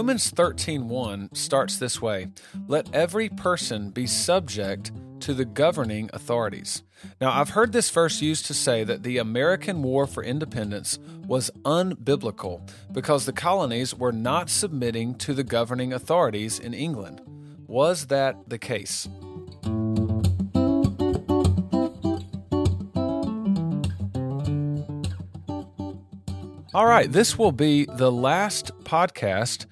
Romans 13:1 starts this way: "Let every person be subject to the governing authorities." Now, I've heard this verse used to say that the American War for Independence was unbiblical because the colonies were not submitting to the governing authorities in England. Was that the case? All right, this will be the last podcast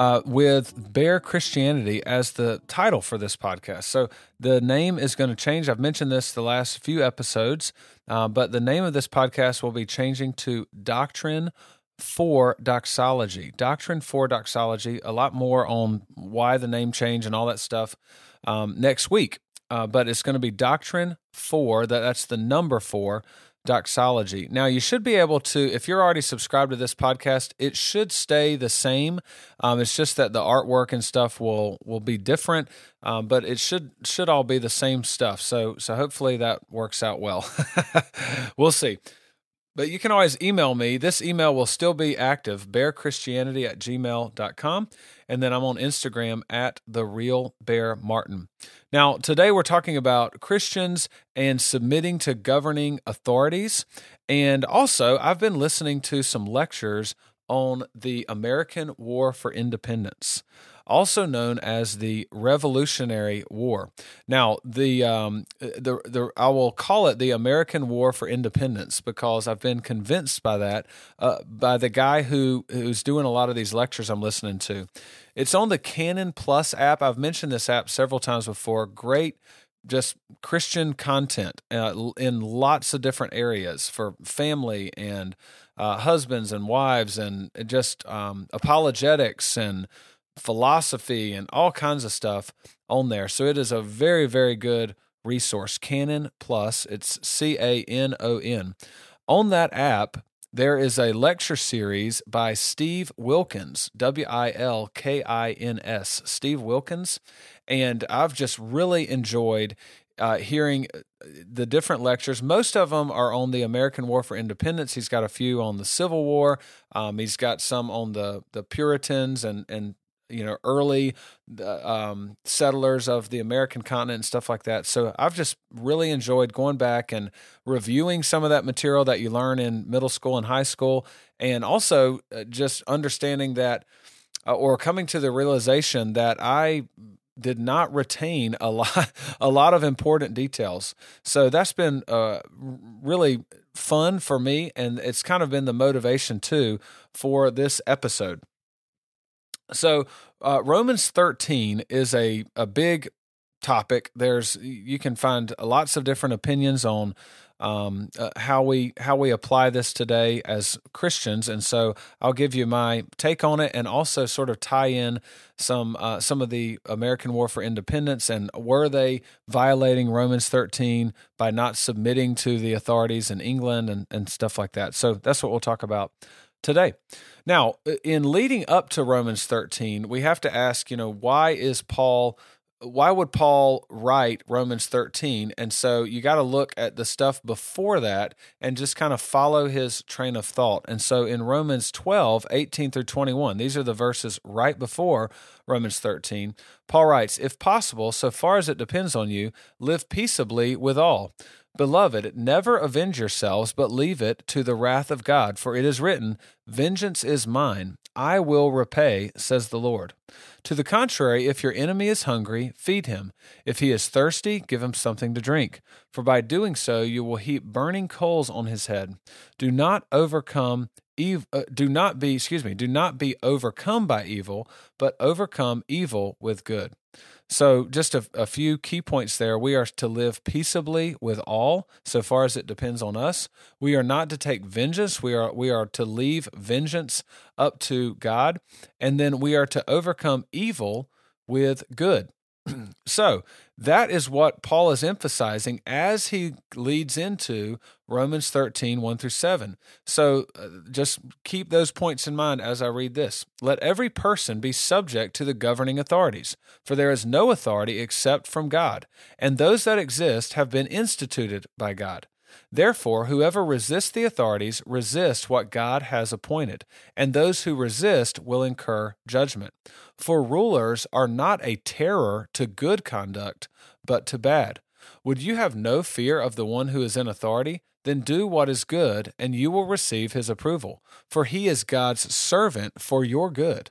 uh, with Bear Christianity as the title for this podcast. So the name is going to change. I've mentioned this the last few episodes, uh, but the name of this podcast will be changing to Doctrine for Doxology. Doctrine for Doxology. A lot more on why the name change and all that stuff um, next week. Uh, but it's going to be Doctrine for, that, that's the number four doxology. Now, you should be able to, if you're already subscribed to this podcast, it should stay the same. Um, it's just that the artwork and stuff will will be different, um, but it should should all be the same stuff. So so hopefully that works out well. we'll see. But you can always email me. This email will still be active, bearchristianity at gmail.com. And then I'm on Instagram at the real bear martin. Now, today we're talking about Christians and submitting to governing authorities. And also, I've been listening to some lectures on the American War for Independence also known as the Revolutionary War. Now, the um, the the I will call it the American War for Independence because I've been convinced by that uh, by the guy who who's doing a lot of these lectures I'm listening to. It's on the Canon Plus app. I've mentioned this app several times before. Great just Christian content uh, in lots of different areas for family and uh, husbands and wives and just um, apologetics and philosophy and all kinds of stuff on there. So it is a very, very good resource. Canon Plus, it's C A N O N. On that app, there is a lecture series by Steve Wilkins, W I L K I N S, Steve Wilkins. And I've just really enjoyed uh, hearing uh, the different lectures. Most of them are on the American War for Independence. He's got a few on the Civil War. Um, he's got some on the the Puritans and and you know early um, settlers of the American continent and stuff like that. So I've just really enjoyed going back and reviewing some of that material that you learn in middle school and high school, and also uh, just understanding that uh, or coming to the realization that I did not retain a lot a lot of important details. So that's been uh, really fun for me and it's kind of been the motivation too for this episode. So uh, Romans 13 is a, a big topic. There's you can find lots of different opinions on um, uh, how we how we apply this today as Christians, and so I'll give you my take on it, and also sort of tie in some uh, some of the American War for Independence and were they violating Romans 13 by not submitting to the authorities in England and and stuff like that. So that's what we'll talk about today. Now, in leading up to Romans 13, we have to ask, you know, why is Paul why would Paul write Romans 13? And so you got to look at the stuff before that and just kind of follow his train of thought. And so in Romans 12, 18 through 21, these are the verses right before Romans 13. Paul writes, If possible, so far as it depends on you, live peaceably with all. Beloved, never avenge yourselves, but leave it to the wrath of God, for it is written, Vengeance is mine, I will repay, says the Lord. To the contrary, if your enemy is hungry, feed him. If he is thirsty, give him something to drink. For by doing so, you will heap burning coals on his head. Do not overcome ev- uh, do not be, excuse me, do not be overcome by evil, but overcome evil with good. So, just a, a, few key points there. We are to live peaceably with all, so far as it depends on us. We are not to take vengeance. We are we are to leave vengeance up to God, and then we are to overcome evil with good. so that is what Paul is emphasizing as he leads into Romans 13, 1 through 7. So uh, just keep those points in mind as I read this. Let every person be subject to the governing authorities, for there is no authority except from God, and those that exist have been instituted by God. Therefore, whoever resists the authorities resists what God has appointed, and those who resist will incur judgment. For rulers are not a terror to good conduct, but to bad. Would you have no fear of the one who is in authority? Then do what is good, and you will receive his approval, for he is God's servant for your good.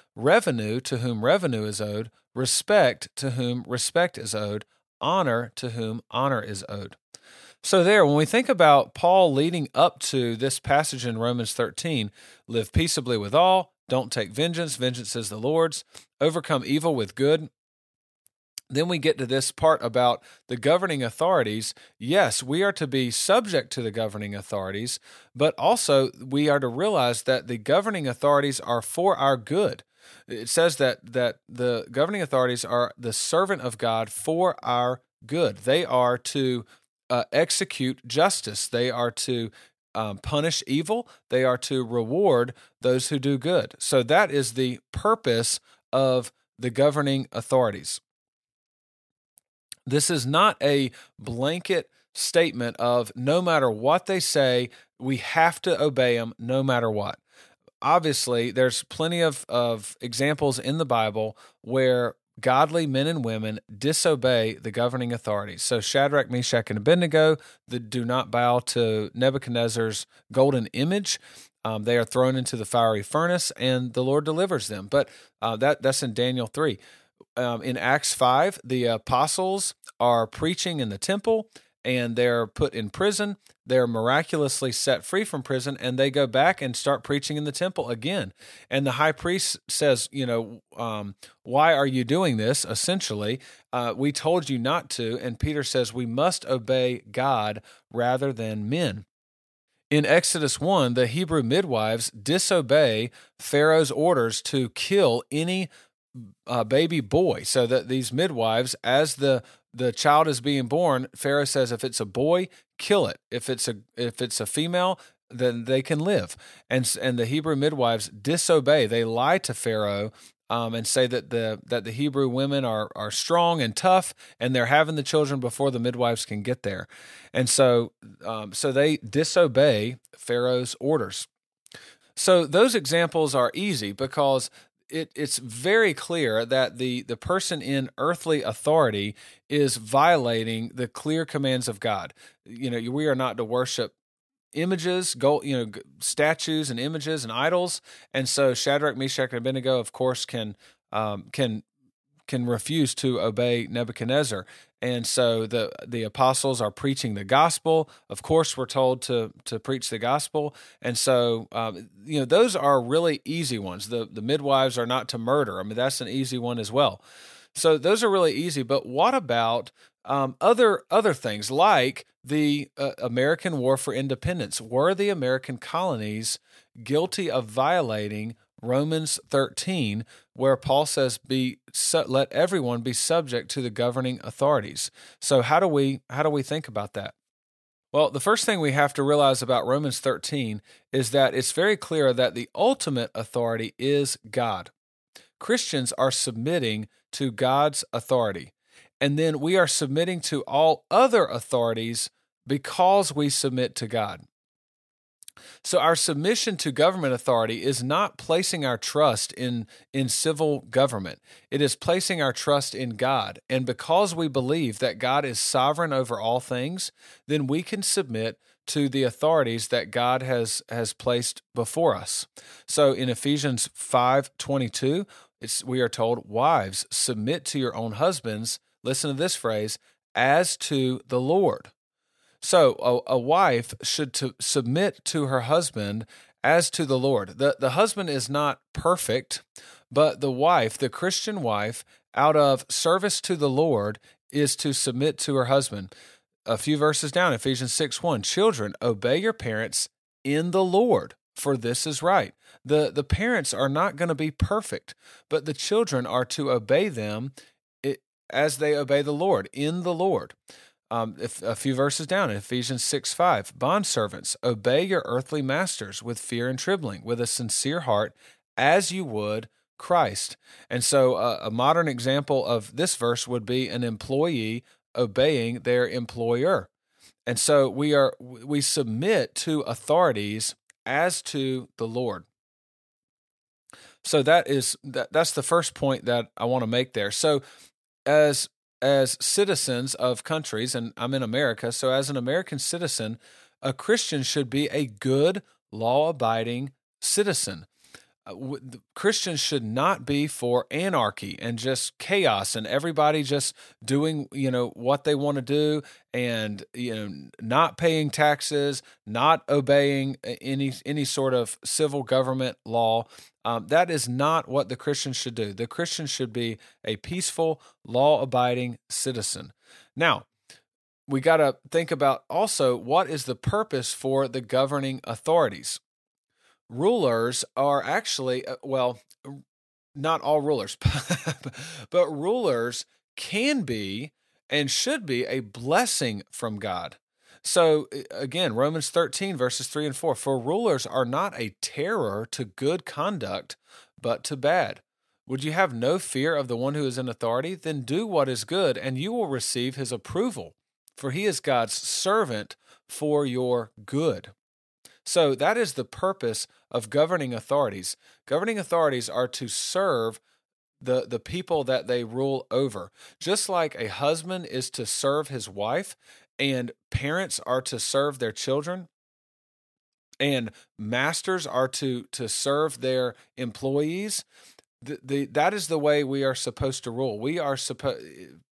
revenue to whom revenue is owed, respect to whom respect is owed, honor to whom honor is owed. So, there, when we think about Paul leading up to this passage in Romans 13, live peaceably with all, don't take vengeance, vengeance is the Lord's, overcome evil with good. Then we get to this part about the governing authorities. Yes, we are to be subject to the governing authorities, but also we are to realize that the governing authorities are for our good. It says that that the governing authorities are the servant of God for our good. They are to uh, execute justice. They are to um, punish evil. They are to reward those who do good. So that is the purpose of the governing authorities. This is not a blanket statement of no matter what they say, we have to obey them no matter what. Obviously, there's plenty of, of examples in the Bible where godly men and women disobey the governing authorities. So Shadrach, Meshach, and Abednego that do not bow to Nebuchadnezzar's golden image. Um, they are thrown into the fiery furnace, and the Lord delivers them. But uh, that that's in Daniel three. Um, in Acts five, the apostles are preaching in the temple, and they're put in prison. They're miraculously set free from prison, and they go back and start preaching in the temple again. And the high priest says, You know, um, why are you doing this? Essentially, uh, we told you not to. And Peter says, We must obey God rather than men. In Exodus 1, the Hebrew midwives disobey Pharaoh's orders to kill any uh, baby boy. So that these midwives, as the the child is being born, Pharaoh says if it's a boy, kill it. If it's a if it's a female, then they can live. And and the Hebrew midwives disobey. They lie to Pharaoh um, and say that the that the Hebrew women are are strong and tough, and they're having the children before the midwives can get there. And so um, so they disobey Pharaoh's orders. So those examples are easy because it, it's very clear that the, the person in earthly authority is violating the clear commands of God. You know, we are not to worship images, gold, you know, statues and images and idols. And so Shadrach, Meshach, and Abednego, of course, can um, can can refuse to obey Nebuchadnezzar. And so the the apostles are preaching the gospel. Of course, we're told to to preach the gospel. And so um, you know those are really easy ones. The the midwives are not to murder. I mean that's an easy one as well. So those are really easy. But what about um, other other things like the uh, American War for Independence? Were the American colonies guilty of violating Romans 13, where Paul says, "Be let everyone be subject to the governing authorities." So how do we how do we think about that? Well, the first thing we have to realize about Romans 13 is that it's very clear that the ultimate authority is God. Christians are submitting to God's authority. And then we are submitting to all other authorities because we submit to God. So our submission to government authority is not placing our trust in in civil government. It is placing our trust in God. And because we believe that God is sovereign over all things, then we can submit to the authorities that God has has placed before us. So in Ephesians 5:22, it's we are told, "Wives, submit to your own husbands." Listen to this phrase, as to the Lord. So a, a wife should to submit to her husband as to the Lord. The the husband is not perfect, but the wife, the Christian wife, out of service to the Lord, is to submit to her husband. a few verses down, Ephesians 6 1, children, obey your parents in the Lord, for this is right. The, the parents are not going to be perfect, but the children are to obey them as they obey the Lord, in the Lord. Um, if, a few verses down in Ephesians 6 5, bondservants, obey your earthly masters with fear and trembling, with a sincere heart, as you would Christ. And so, uh, a modern example of this verse would be an employee obeying their employer. And so we are we submit to authorities as to the Lord. So that is that, that's the first point that I want to make there. So as as citizens of countries and I'm in America, so as an American citizen, a Christian should be a good law-abiding citizen. Christians should not be for anarchy and just chaos and everybody just doing you know what they want to do and you know not paying taxes, not obeying any any sort of civil government law. Um, that is not what the Christian should do. The Christian should be a peaceful, law abiding citizen. Now, we got to think about also what is the purpose for the governing authorities rulers are actually, uh, well, not all rulers, but rulers can be and should be a blessing from God. So again, Romans 13, verses 3 and 4 For rulers are not a terror to good conduct, but to bad. Would you have no fear of the one who is in authority? Then do what is good, and you will receive his approval, for he is God's servant for your good. So that is the purpose of governing authorities. Governing authorities are to serve the, the people that they rule over. Just like a husband is to serve his wife, and parents are to serve their children, and masters are to to serve their employees. The, the, that is the way we are supposed to rule. We are supposed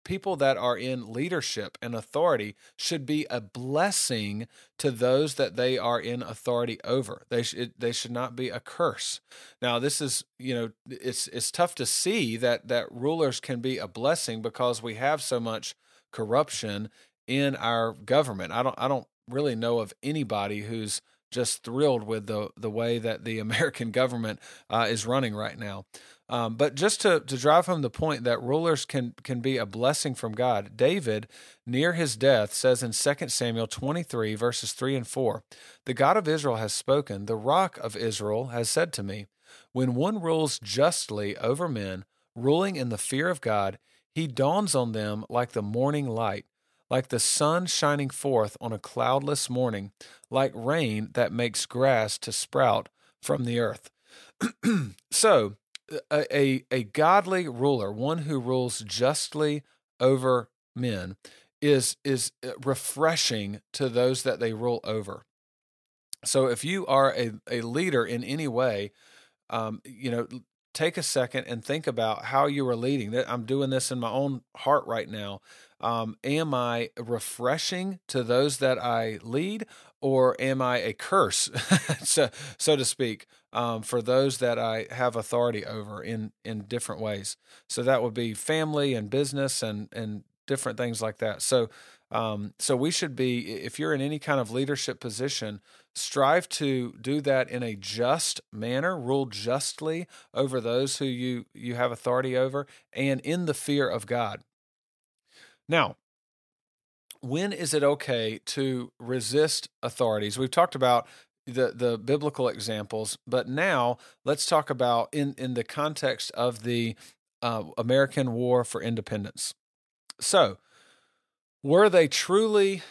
people that are in leadership and authority should be a blessing to those that they are in authority over. They should they should not be a curse. Now, this is you know it's it's tough to see that that rulers can be a blessing because we have so much corruption in our government. I don't I don't really know of anybody who's just thrilled with the the way that the American government uh, is running right now. Um, but just to, to drive home the point that rulers can can be a blessing from God, David, near his death, says in 2 Samuel 23, verses 3 and 4, The God of Israel has spoken, the rock of Israel has said to me, When one rules justly over men, ruling in the fear of God, he dawns on them like the morning light, like the sun shining forth on a cloudless morning, like rain that makes grass to sprout from the earth. so, a, a, a godly ruler, one who rules justly over men, is is uh, refreshing to those that they rule over. So if you are a, a leader in any way, um, you know, take a second and think about how you are leading. I'm doing this in my own heart right now. Um, am I refreshing to those that I lead, or am I a curse, so, so to speak, um, for those that I have authority over in in different ways? So that would be family and business and and different things like that. So um, so we should be, if you're in any kind of leadership position, strive to do that in a just manner, rule justly over those who you you have authority over, and in the fear of God. Now, when is it okay to resist authorities? We've talked about the the biblical examples, but now let's talk about in in the context of the uh, American War for Independence. So, were they truly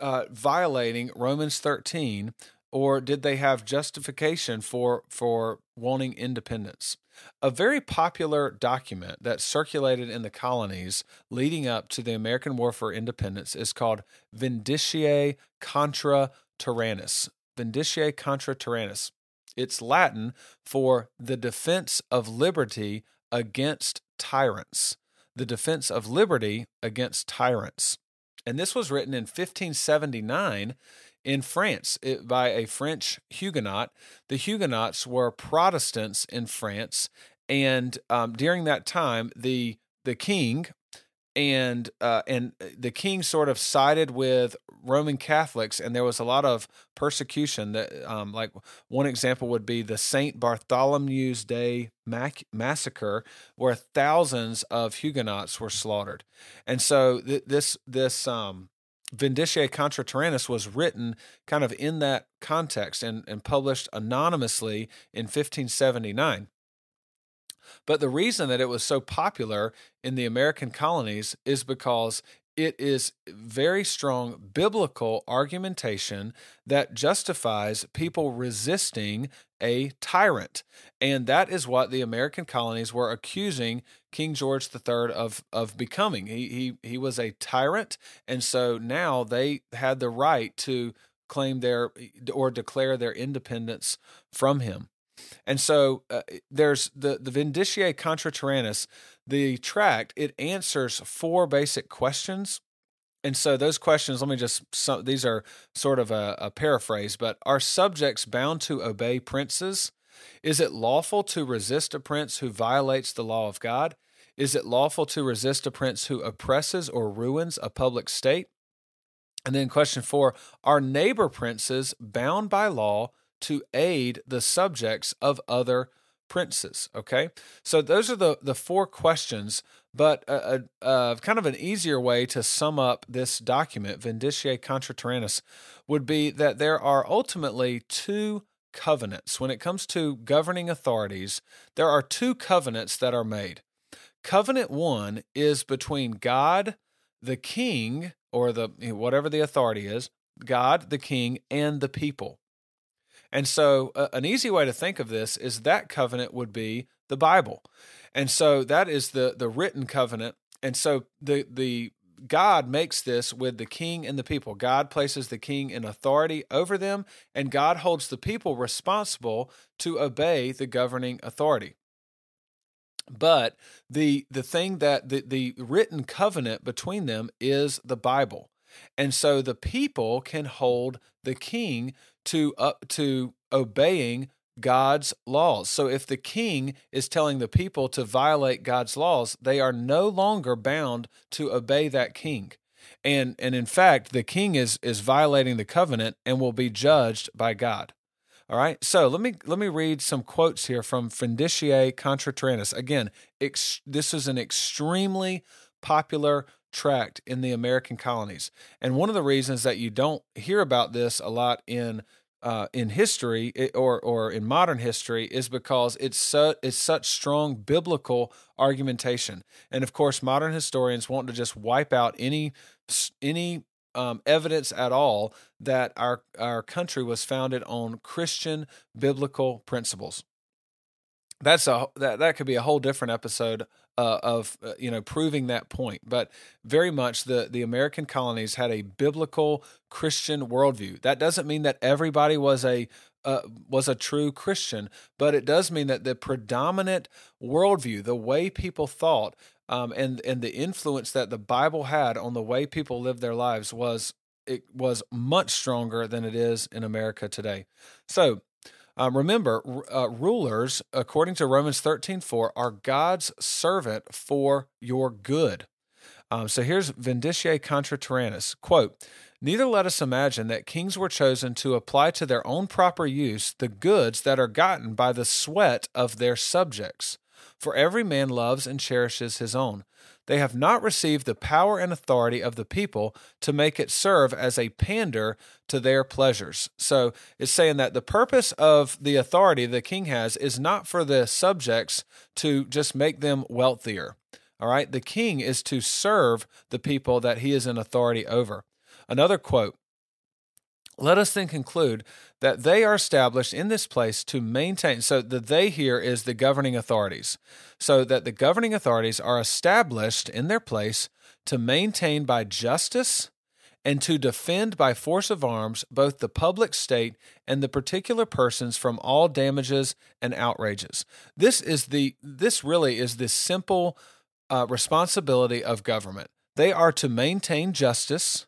uh, violating Romans thirteen, or did they have justification for for wanting independence? A very popular document that circulated in the colonies leading up to the American War for Independence is called Vindiciae contra Tyrannos. Vindiciae contra Tyrannos. It's Latin for the defense of liberty against tyrants. The defense of liberty against tyrants. And this was written in 1579 in France it, by a French Huguenot. The Huguenots were Protestants in France, and um, during that time, the the king and uh, and the king sort of sided with Roman Catholics, and there was a lot of persecution. That, um, like one example would be the Saint Bartholomew's Day mac- massacre, where thousands of Huguenots were slaughtered, and so th- this this um, Vindiciae contra Tyrannos was written kind of in that context and, and published anonymously in 1579. But the reason that it was so popular in the American colonies is because it is very strong biblical argumentation that justifies people resisting a tyrant. And that is what the American colonies were accusing King George III of, of becoming. He, he, he was a tyrant. And so now they had the right to claim their or declare their independence from him. And so uh, there's the the Vindiciae contra Tyrannos, the tract. It answers four basic questions, and so those questions. Let me just some, these are sort of a, a paraphrase, but are subjects bound to obey princes? Is it lawful to resist a prince who violates the law of God? Is it lawful to resist a prince who oppresses or ruins a public state? And then question four Are neighbor princes bound by law to aid the subjects of other princes. Okay, so those are the the four questions. But a, a, a, kind of an easier way to sum up this document, Vindiciae contra Tyrannos, would be that there are ultimately two covenants. When it comes to governing authorities, there are two covenants that are made. Covenant one is between God, the king, or the whatever the authority is, God, the king, and the people. And so, uh, an easy way to think of this is that covenant would be the Bible. And so, that is the the written covenant. And so, the the God makes this with the king and the people. God places the king in authority over them, and God holds the people responsible to obey the governing authority. But the the thing that the, the written covenant between them is the Bible. And so the people can hold the king to up to obeying God's laws. So if the king is telling the people to violate God's laws, they are no longer bound to obey that king. And and in fact, the king is is violating the covenant and will be judged by God. All right. So let me let me read some quotes here from Vindiciae contra Tyrannos. Again, ex, this is an extremely popular tract in the American colonies. And one of the reasons that you don't hear about this a lot in uh, in history or or in modern history is because it's su- it's such strong biblical argumentation, and of course, modern historians want to just wipe out any any um, evidence at all that our our country was founded on Christian biblical principles. That's a that that could be a whole different episode uh, of uh, you know proving that point. But very much the the American colonies had a biblical Christian worldview. That doesn't mean that everybody was a uh, was a true Christian, but it does mean that the predominant worldview, the way people thought, um, and and the influence that the Bible had on the way people lived their lives was it was much stronger than it is in America today. So um, remember, uh, rulers, according to Romans 13 4, are God's servant for your good. Um, so here's Vindiciae contra Tyrannos. Quote, Neither let us imagine that kings were chosen to apply to their own proper use the goods that are gotten by the sweat of their subjects. For every man loves and cherishes his own. They have not received the power and authority of the people to make it serve as a pander to their pleasures. So it's saying that the purpose of the authority the king has is not for the subjects to just make them wealthier. All right. The king is to serve the people that he is in authority over. Another quote let us then conclude that they are established in this place to maintain. So, the they here is the governing authorities. So, that the governing authorities are established in their place to maintain by justice and to defend by force of arms both the public state and the particular persons from all damages and outrages. This is the this really is the simple uh, responsibility of government. They are to maintain justice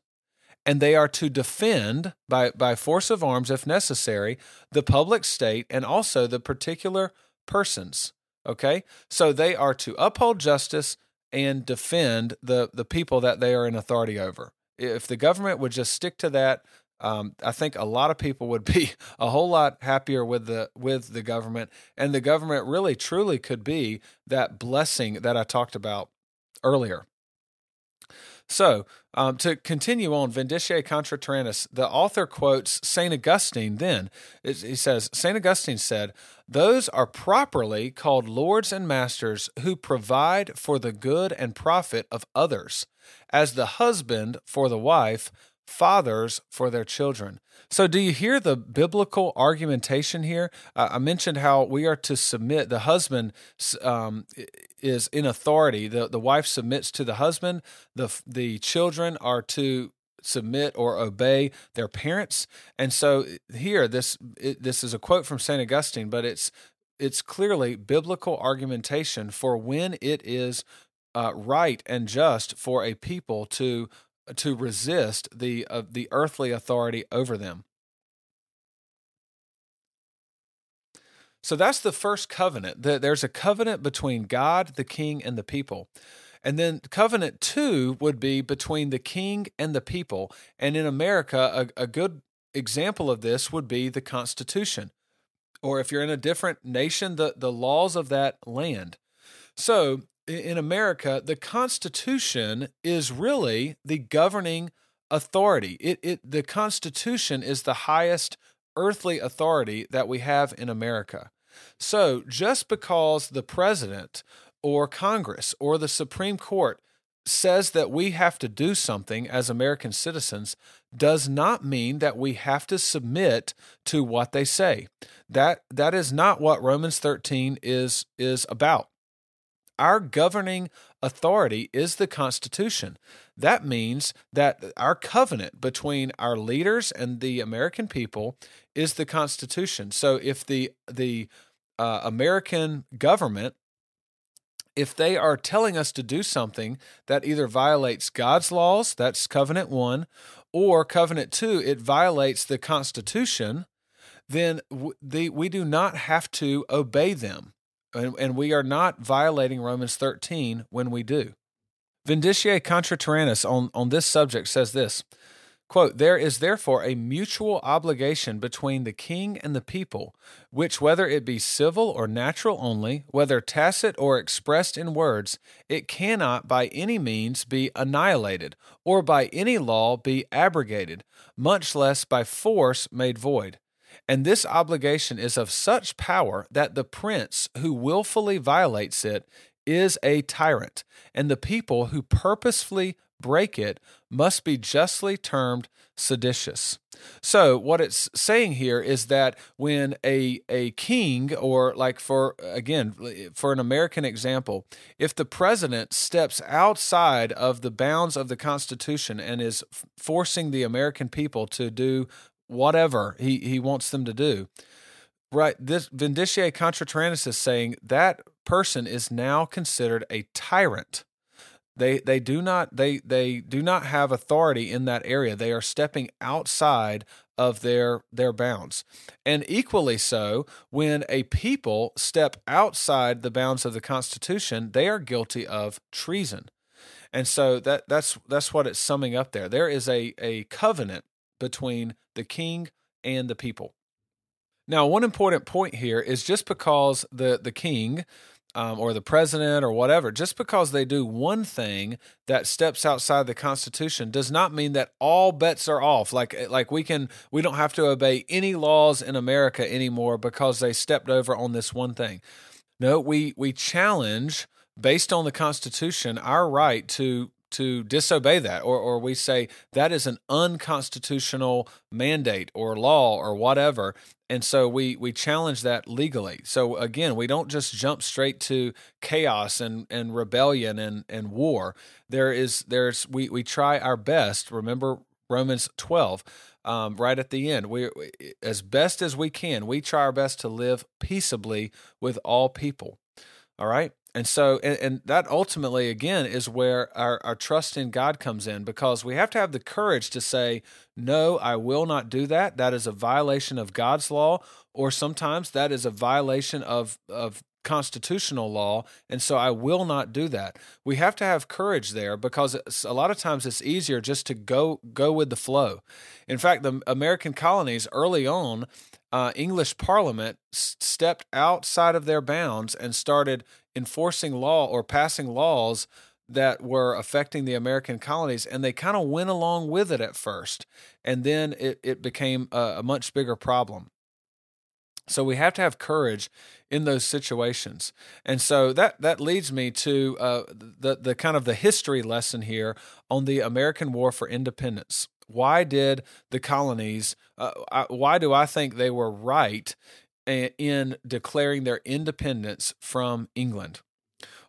and they are to defend by, by force of arms, if necessary, the public state and also the particular persons. Okay? So they are to uphold justice and defend the the people that they are in authority over. If the government would just stick to that, um, I think a lot of people would be a whole lot happier with the with the government, and the government really truly could be that blessing that I talked about earlier. So, um, to continue on, Vindiciae contra tyrannos, the author quotes St. Augustine then. He says, St. Augustine said, Those are properly called lords and masters who provide for the good and profit of others, as the husband for the wife, fathers for their children. So, do you hear the biblical argumentation here? Uh, I mentioned how we are to submit. The husband um, is in authority. the The wife submits to the husband. the The children are to submit or obey their parents. And so, here, this it, this is a quote from Saint Augustine, but it's it's clearly biblical argumentation for when it is uh, right and just for a people to to resist the uh, the earthly authority over them. So that's the first covenant. There's a covenant between God, the king, and the people. And then covenant two would be between the king and the people. And in America, a, a good example of this would be the Constitution. Or if you're in a different nation, the, the laws of that land. So in America, the Constitution is really the governing authority. It, it the Constitution is the highest earthly authority that we have in America. So just because the president or Congress or the Supreme Court says that we have to do something as American citizens does not mean that we have to submit to what they say. That that is not what Romans 13 is is about. Our governing authority is the Constitution. That means that our covenant between our leaders and the American people is the Constitution. So if the the uh, American government if they are telling us to do something that either violates God's laws, that's covenant 1, or covenant 2, it violates the Constitution, then the, we do not have to obey them and, and we are not violating Romans 13 when we do. Vindiciae contra tyrannos on, on this subject says this quote, There is therefore a mutual obligation between the king and the people, which, whether it be civil or natural only, whether tacit or expressed in words, it cannot by any means be annihilated, or by any law be abrogated, much less by force made void. And this obligation is of such power that the prince who willfully violates it is a tyrant, and the people who purposefully break it must be justly termed seditious. So what it's saying here is that when a a king or like for again for an American example, if the president steps outside of the bounds of the Constitution and is forcing the American people to do whatever he, he wants them to do. Right. This Vindiciae contra tyrannos is saying that person is now considered a tyrant. They they do not they they do not have authority in that area. They are stepping outside of their their bounds. And equally so, when a people step outside the bounds of the Constitution, they are guilty of treason. And so that that's that's what it's summing up there. There is a a covenant between the king and the people. Now, one important point here is just because the, the king um, or the president or whatever, just because they do one thing that steps outside the Constitution does not mean that all bets are off. Like like we can we don't have to obey any laws in America anymore because they stepped over on this one thing. No, we we challenge based on the Constitution our right to to disobey that or, or we say that is an unconstitutional mandate or law or whatever. And so we we challenge that legally. So again we don't just jump straight to chaos and and rebellion and and war. There is there's we we try our best. Remember romans 12 um, right at the end. We as best as we can we try our best to live peaceably with all people. All right and so, and, and, that ultimately, again, is where our, our trust in God comes in because we have to have the courage to say, no, I will not do that. That is a violation of God's law, or sometimes that is a violation of, of constitutional law, and so I will not do that. We have to have courage there because a lot of times it's easier just to go go with the flow. In fact, the American colonies early on, uh, English Parliament s- stepped outside of their bounds and started enforcing law or passing laws that were affecting the American colonies, and they kind of went along with it at first, and then it, it became a, a much bigger problem. So we have to have courage in those situations, and so that that leads me to uh, the the kind of the history lesson here on the American War for Independence. Why did the colonies? Uh, I, why do I think they were right in declaring their independence from England?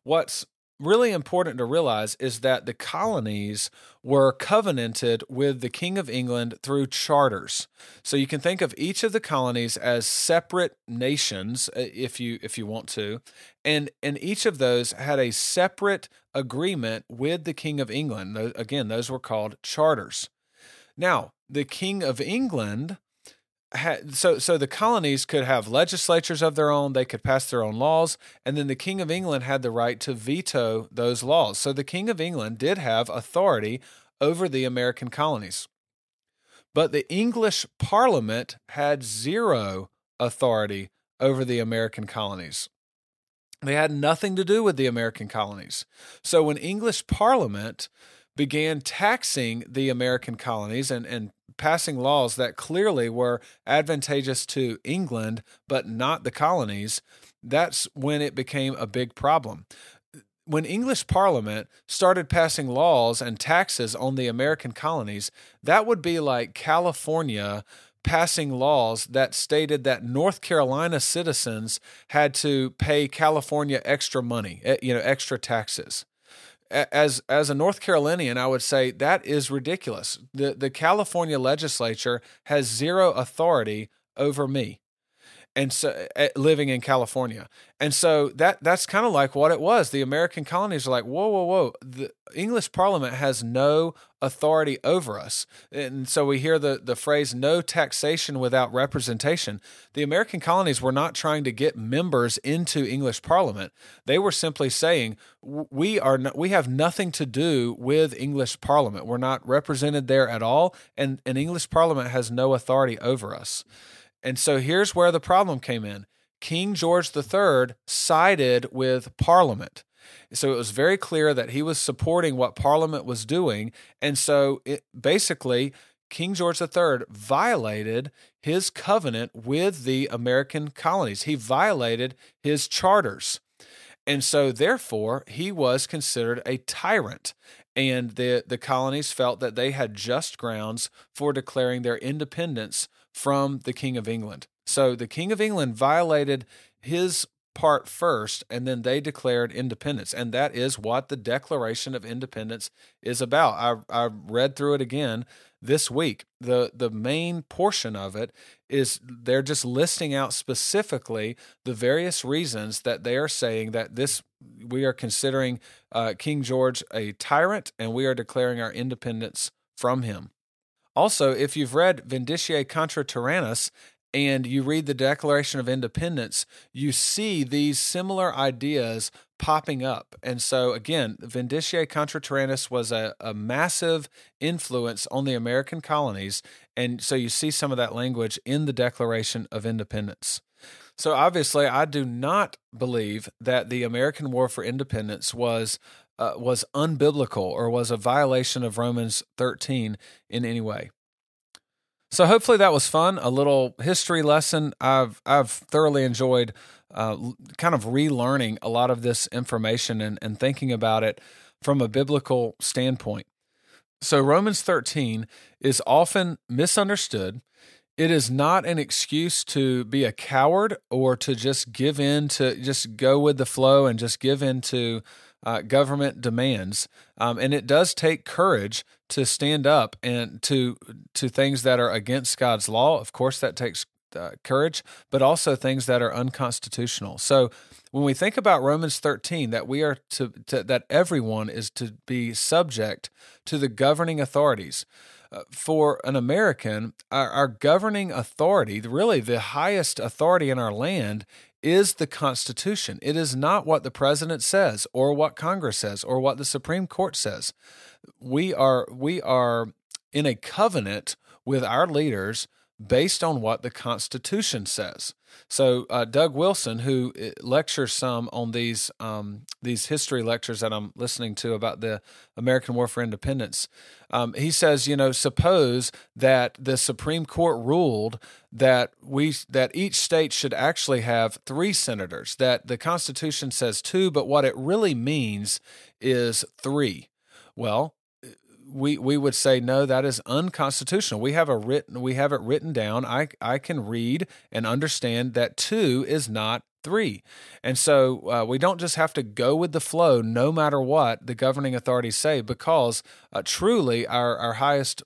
What's really important to realize is that the colonies were covenanted with the King of England through charters. So you can think of each of the colonies as separate nations uh, if you if you want to. And and each of those had a separate agreement with the King of England. Again, those were called charters. Now, the King of England had, so so the colonies could have legislatures of their own they could pass their own laws and then the king of england had the right to veto those laws. So the king of england did have authority over the american colonies. But the english parliament had zero authority over the american colonies. They had nothing to do with the american colonies. So when english parliament began taxing the american colonies and, and passing laws that clearly were advantageous to England, but not the colonies, that's when it became a big problem. When English Parliament started passing laws and taxes on the American colonies, that would be like California passing laws that stated that North Carolina citizens had to pay California extra money, eh, you know, extra taxes as as a North Carolinian, I would say that is ridiculous. The the California legislature has zero authority over me and so uh, living in California. And so that that's kind of like what it was. The American colonies are like, whoa, whoa, whoa. The English Parliament has no authority over us. And so we hear the, the phrase no taxation without representation. The American colonies were not trying to get members into English Parliament. They were simply saying, we are no, we have nothing to do with English Parliament. We're not represented there at all, and, and English Parliament has no authority over us. And so here's where the problem came in. King George III sided with Parliament. So it was very clear that he was supporting what Parliament was doing. And so it, basically, King George III violated his covenant with the American colonies. He violated his charters. And so, therefore, he was considered a tyrant. And the, the colonies felt that they had just grounds for declaring their independence from the King of England. So the King of England violated his part first, and then they declared independence. And that is what the Declaration of Independence is about. I, I read through it again this week. The, the main portion of it is they're just listing out specifically the various reasons that they are saying that this we are considering uh, King George a tyrant and we are declaring our independence from him. Also, if you've read Vindiciae contra Tyrannos and you read the Declaration of Independence, you see these similar ideas popping up. And so, again, Vindiciae contra Tyrannos was a, a massive influence on the American colonies. And so you see some of that language in the Declaration of Independence. So, obviously, I do not believe that the American War for Independence was uh, was unbiblical or was a violation of Romans 13 in any way. So hopefully that was fun. A little history lesson. I've I've thoroughly enjoyed uh, kind of relearning a lot of this information and, and thinking about it from a biblical standpoint. So Romans 13 is often misunderstood. It is not an excuse to be a coward or to just give in to just go with the flow and just give in to uh, government demands, um, and it does take courage to stand up and to to things that are against God's law. Of course, that takes uh, courage, but also things that are unconstitutional. So when we think about Romans 13, that we are to, to that everyone is to be subject to the governing authorities. uh, for an American, our, our governing authority, really the highest authority in our land, is the Constitution. It is not what the president says or what Congress says or what the Supreme Court says. We are we are in a covenant with our leaders based on what the Constitution says. So uh, Doug Wilson, who uh, lectures some on these um, these history lectures that I'm listening to about the American War for Independence, um, he says, you know, suppose that the Supreme Court ruled that we that each state should actually have three senators. That the Constitution says two, but what it really means is three. Well, we we would say no that is unconstitutional we have a written we have it written down i i can read and understand that 2 is not 3 and so uh, we don't just have to go with the flow no matter what the governing authorities say because uh, truly our our highest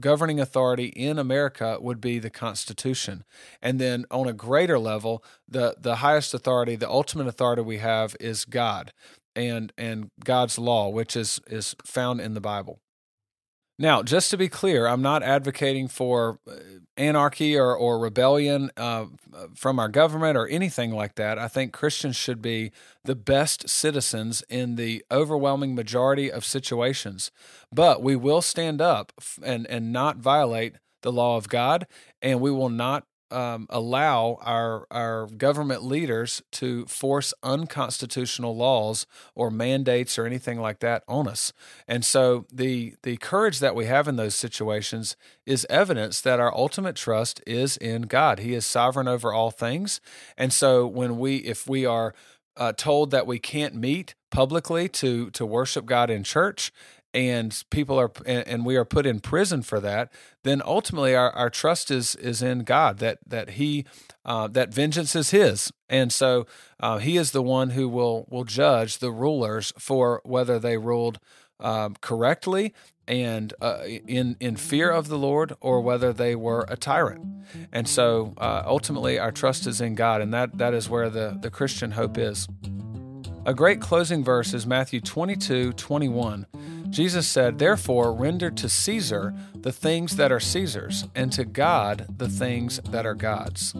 governing authority in America would be the Constitution. And then on a greater level, the, the highest authority, the ultimate authority we have is God and and God's law, which is is found in the Bible. Now, just to be clear, I'm not advocating for uh, anarchy or, or rebellion uh, from our government or anything like that. I think Christians should be the best citizens in the overwhelming majority of situations. But we will stand up and, and not violate the law of God, and we will not um, allow our our government leaders to force unconstitutional laws or mandates or anything like that on us. And so the the courage that we have in those situations is evidence that our ultimate trust is in God. He is sovereign over all things. And so when we if we are uh, told that we can't meet publicly to to worship God in church, and people are and we are put in prison for that, then ultimately our, our trust is is in God that that He uh, that vengeance is His, and so uh, He is the one who will will judge the rulers for whether they ruled um, correctly and uh, in in fear of the Lord or whether they were a tyrant. And so uh, ultimately our trust is in God, and that that is where the the Christian hope is. A great closing verse is Matthew 22 21. Jesus said, Therefore, render to Caesar the things that are Caesar's, and to God the things that are God's.